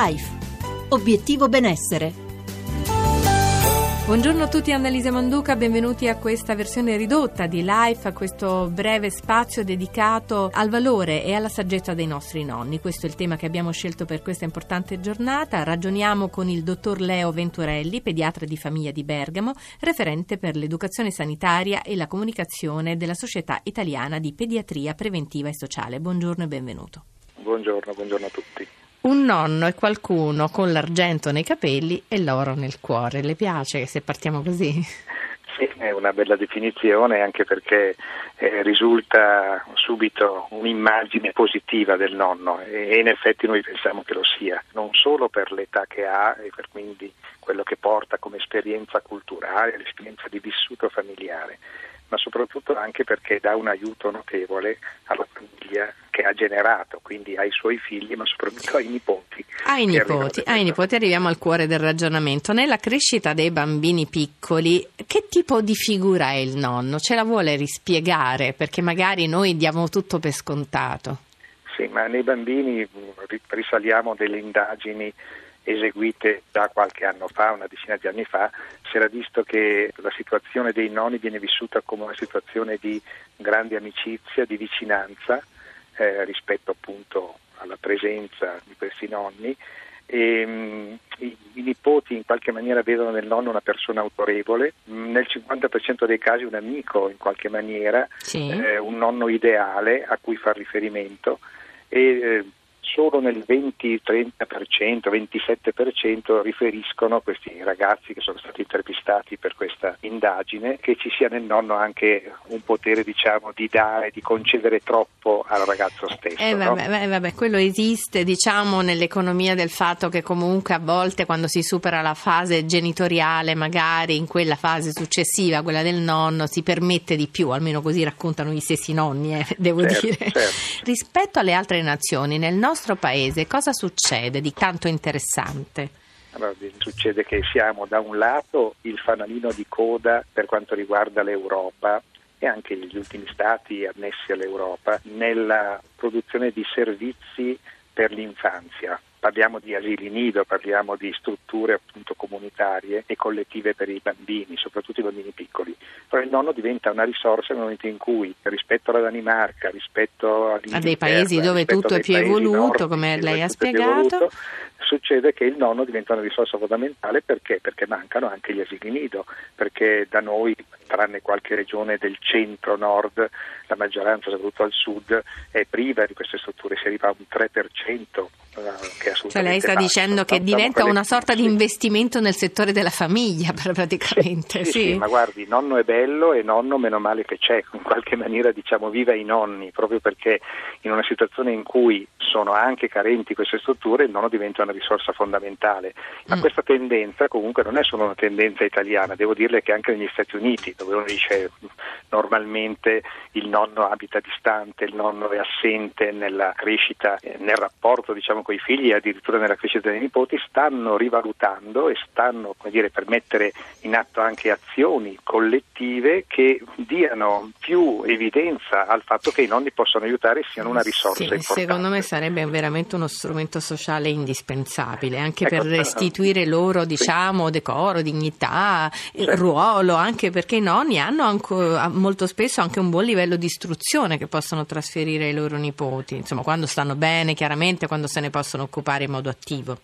Life. Obiettivo benessere. Buongiorno a tutti, Annalisa Manduca, benvenuti a questa versione ridotta di Life, a questo breve spazio dedicato al valore e alla saggezza dei nostri nonni. Questo è il tema che abbiamo scelto per questa importante giornata. Ragioniamo con il dottor Leo Venturelli, pediatra di famiglia di Bergamo, referente per l'educazione sanitaria e la comunicazione della Società Italiana di Pediatria Preventiva e Sociale. Buongiorno e benvenuto. Buongiorno, buongiorno a tutti. Un nonno è qualcuno con l'argento nei capelli e l'oro nel cuore. Le piace se partiamo così? Sì, è una bella definizione anche perché eh, risulta subito un'immagine positiva del nonno e, in effetti noi pensiamo che lo sia, non solo per l'età che ha e per quindi quello che porta come esperienza culturale, l'esperienza di vissuto familiare, ma soprattutto anche perché dà un aiuto notevole alla famiglia che ha generato, quindi ai suoi figli, ma soprattutto ai nipoti. Ai nipoti, ai nipoti arriviamo al cuore del ragionamento. Nella crescita dei bambini piccoli, che tipo di figura è il nonno? Ce la vuole rispiegare? Perché magari noi diamo tutto per scontato. Sì, ma nei bambini risaliamo delle indagini eseguite da qualche anno fa, una decina di anni fa, si era visto che la situazione dei nonni viene vissuta come una situazione di grande amicizia, di vicinanza eh, rispetto appunto alla presenza di questi nonni. E mh, mm, i, i, nipoti in qualche maniera vedono nel nonno una persona autorevole, mm, nel 50% dei casi un amico in qualche maniera, sì. eh, un nonno ideale a cui far riferimento. E eh, solo nel 20-30%, 27% riferiscono questi ragazzi che sono stati intervistati per questa indagine che ci sia nel nonno anche un potere diciamo di dare, di concedere troppo al ragazzo stesso. Eh, vabbè, no? vabbè, quello esiste diciamo nell'economia del fatto che comunque a volte quando si supera la fase genitoriale magari in quella fase successiva, quella del nonno, si permette di più, almeno così raccontano gli stessi nonni, eh, devo certo, dire. Certo. Rispetto alle altre nazioni, nel nostro nostro paese cosa succede di tanto interessante? Allora, succede che siamo da un lato il fanalino di coda per quanto riguarda l'Europa e anche gli ultimi stati annessi all'Europa nella produzione di servizi per l'infanzia parliamo di asili nido, parliamo di strutture appunto comunitarie e collettive per i bambini, soprattutto i bambini piccoli. Però il nonno diventa una risorsa nel momento in cui rispetto alla Danimarca, rispetto a dei paesi dove tutto è più evoluto, nordici, come lei ha spiegato, succede che il nonno diventa una risorsa fondamentale perché? Perché mancano anche gli asili nido, perché da noi, tranne qualche regione del centro-nord, la maggioranza, soprattutto al sud, è priva di queste strutture, si arriva a un 3% che cioè lei sta basso. dicendo che diventa una sorta di investimento nel settore della famiglia praticamente. Sì, sì. sì, ma guardi, nonno è bello e nonno meno male che c'è, in qualche maniera diciamo viva i nonni, proprio perché in una situazione in cui sono anche carenti queste strutture il nonno diventa una risorsa fondamentale. Ma mm. questa tendenza comunque non è solo una tendenza italiana, devo dirle che anche negli Stati Uniti, dove uno dice normalmente il nonno abita distante, il nonno è assente nella crescita, eh, nel rapporto diciamo con i figli e addirittura nella crescita dei nipoti, stanno rivalutando e stanno dire, per mettere in atto anche azioni collettive che diano più evidenza al fatto che i nonni possono aiutare e siano una risorsa sì, importante. Secondo me sarebbe veramente uno strumento sociale indispensabile, anche ecco, per restituire loro diciamo, sì. decoro, dignità, sì. ruolo, anche perché i nonni hanno anche, molto spesso anche un buon livello di istruzione che possono trasferire ai loro nipoti, insomma quando stanno bene chiaramente, quando se ne possono occupare in modo attivo.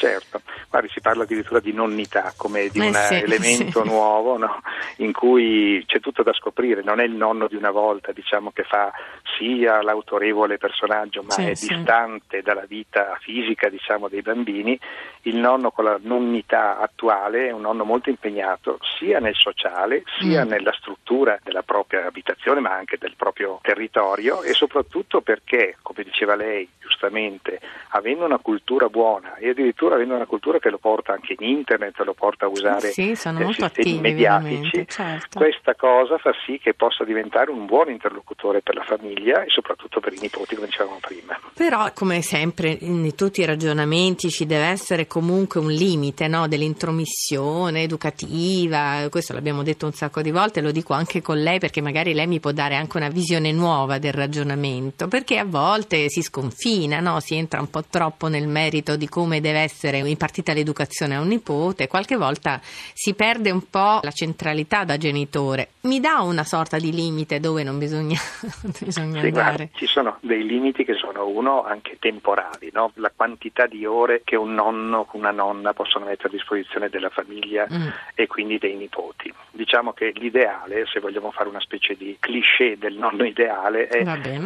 Certo, Guardi, si parla addirittura di nonnità come di eh un sì, elemento sì. nuovo no? in cui c'è tutto da scoprire, non è il nonno di una volta diciamo, che fa sia l'autorevole personaggio ma sì, è distante dalla vita fisica diciamo, dei bambini, il nonno con la nonnità attuale è un nonno molto impegnato sia nel sociale sia mm. nella struttura della propria abitazione ma anche del proprio territorio e soprattutto perché, come diceva lei giustamente, avendo una cultura buona e addirittura avendo una cultura che lo porta anche in internet, lo porta a usare sì, sono sistemi attivi, mediatici, certo. questa cosa fa sì che possa diventare un buon interlocutore per la famiglia e soprattutto per i nipoti, come dicevamo prima. Però, come sempre, in tutti i ragionamenti ci deve essere comunque un limite no, dell'intromissione educativa, questo l'abbiamo detto un sacco di volte, lo dico anche con lei perché magari lei mi può dare anche una visione nuova del ragionamento, perché a volte si sconfina, no? si entra un po' troppo nel merito di come deve essere impartita l'educazione a un nipote, qualche volta si perde un po' la centralità da genitore. Mi dà una sorta di limite dove non bisogna, bisogna sì, andare? Guarda, ci sono dei limiti che sono uno anche temporali, no? la quantità di ore che un nonno, una nonna possono mettere a disposizione della famiglia mm. e quindi dei nipoti. Diciamo che l'ideale, se vogliamo fare una specie di cliché del nonno ideale, è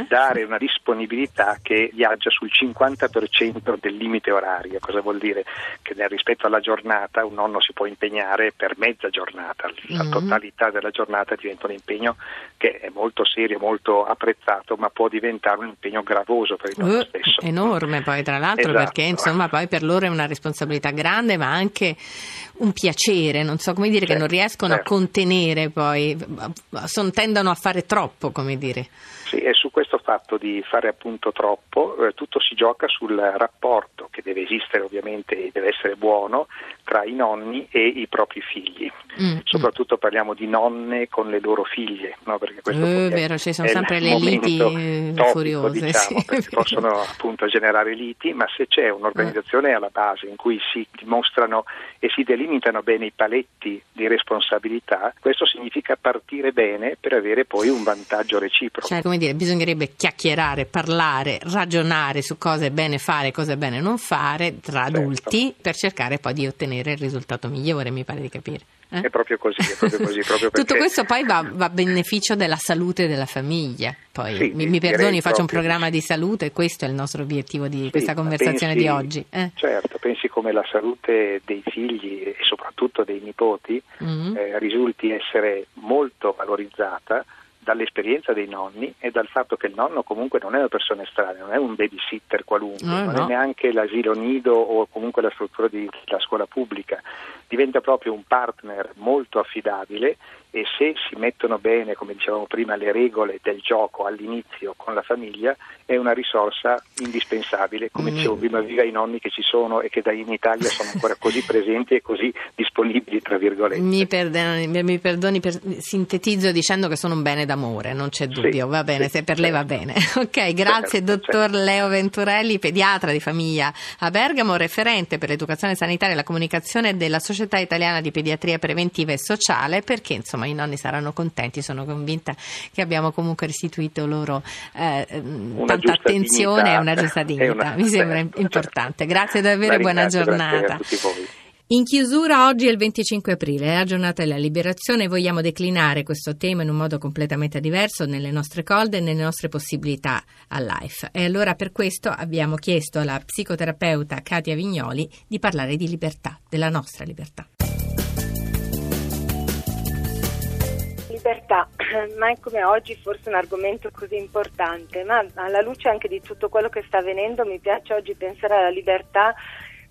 dare una disponibilità che viaggia sul 50% del limite orario. Cosa vuol dire? Che nel rispetto alla giornata un nonno si può impegnare per mezza giornata, la mm. totalità della giornata diventa un impegno che è molto serio, molto apprezzato, ma può diventare un impegno gravoso per il nonno uh, stesso. Enorme poi tra l'altro esatto. perché insomma poi per loro è una responsabilità grande ma anche un piacere, non so come dire, certo, che non riescono certo. a contenere poi, sono, tendono a fare troppo, come dire. Sì, e su questo fatto di fare appunto troppo, eh, tutto si gioca sul rapporto che deve esistere ovviamente e deve essere buono tra i nonni e i propri figli. Mm, Soprattutto mm. parliamo di nonne con le loro figlie, no? perché questo uh, vero, ci sono sempre le liti topico, furiose. Diciamo, sì, perché possono appunto generare liti, ma se c'è un'organizzazione alla base in cui si dimostrano e si delimitano bene i paletti di responsabilità, questo significa partire bene per avere poi un vantaggio reciproco. Cioè, come dire, bisognerebbe chiacchierare, parlare, ragionare su cosa è bene fare e cosa è bene non fare tra certo. adulti per cercare poi di ottenere il risultato migliore, mi pare di capire. Eh? È proprio così, è proprio così. Proprio perché... Tutto questo poi va, va, a beneficio della salute della famiglia. Poi sì, mi, mi perdoni, faccio un programma di salute questo è il nostro obiettivo di sì, questa conversazione pensi, di oggi. Eh? Certo, pensi come la salute dei figli e soprattutto dei nipoti mm-hmm. eh, risulti essere molto valorizzata dall'esperienza dei nonni e dal fatto che il nonno comunque non è una persona estranea, non è un babysitter qualunque, no, non no. è neanche l'asilo nido o comunque la struttura della scuola pubblica, diventa proprio un partner molto affidabile e se si mettono bene, come dicevamo prima, le regole del gioco all'inizio con la famiglia, è una risorsa indispensabile, come mm. dicevo prima, viva i nonni che ci sono e che da in Italia sono ancora così presenti e così disponibili, tra virgolette. Mi perdoni, mi perdoni per, sintetizzo dicendo che sono un bene d'amore, non c'è dubbio, sì, va bene, sì, se per certo. lei va certo. bene. Ok, grazie certo, dottor certo. Leo Venturelli, pediatra di famiglia a Bergamo, referente per l'educazione sanitaria e la comunicazione della Società Italiana di Pediatria Preventiva e Sociale, perché insomma i nonni saranno contenti, sono convinta che abbiamo comunque restituito loro eh, tanta attenzione e una giusta dignità, una... mi sembra certo, importante. Grazie davvero e buona giornata. In chiusura oggi è il 25 aprile, è la giornata della liberazione e vogliamo declinare questo tema in un modo completamente diverso nelle nostre corde e nelle nostre possibilità a life. E allora per questo abbiamo chiesto alla psicoterapeuta Katia Vignoli di parlare di libertà, della nostra libertà. libertà, mai come oggi forse un argomento così importante, ma alla luce anche di tutto quello che sta avvenendo mi piace oggi pensare alla libertà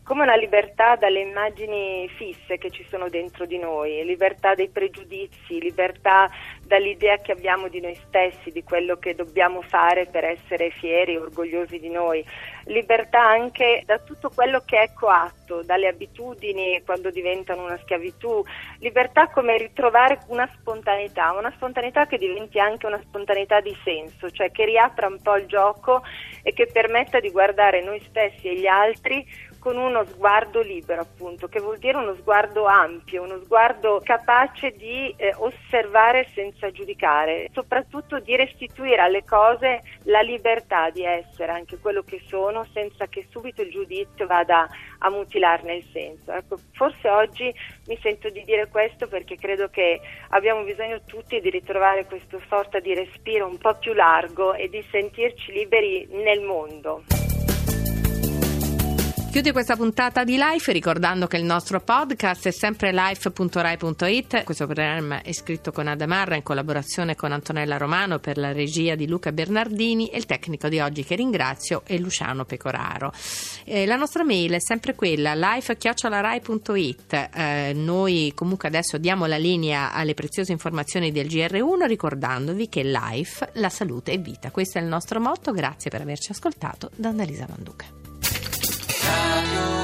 come una libertà dalle immagini fisse che ci sono dentro di noi, libertà dei pregiudizi, libertà dall'idea che abbiamo di noi stessi, di quello che dobbiamo fare per essere fieri orgogliosi di noi, libertà anche da tutto quello che è coatto, dalle abitudini quando diventano una schiavitù, libertà come ritrovare una spontaneità, una spontaneità che diventi anche una spontaneità di senso, cioè che riapra un po' il gioco e che permetta di guardare noi stessi e gli altri con uno sguardo libero, appunto, che vuol dire uno sguardo ampio, uno sguardo capace di eh, osservare senza giudicare, soprattutto di restituire alle cose la libertà di essere anche quello che sono senza che subito il giudizio vada a mutilarne il senso. Ecco, forse oggi mi sento di dire questo perché credo che abbiamo bisogno tutti di ritrovare questa sorta di respiro un po' più largo e di sentirci liberi nel mondo. Chiude questa puntata di Life ricordando che il nostro podcast è sempre life.rai.it. Questo programma è scritto con Adamarra in collaborazione con Antonella Romano per la regia di Luca Bernardini e il tecnico di oggi che ringrazio è Luciano Pecoraro. Eh, la nostra mail è sempre quella life.rai.it. Eh, noi comunque adesso diamo la linea alle preziose informazioni del GR1 ricordandovi che Life, la salute è vita. Questo è il nostro motto. Grazie per averci ascoltato da Annalisa Manduca. Savior.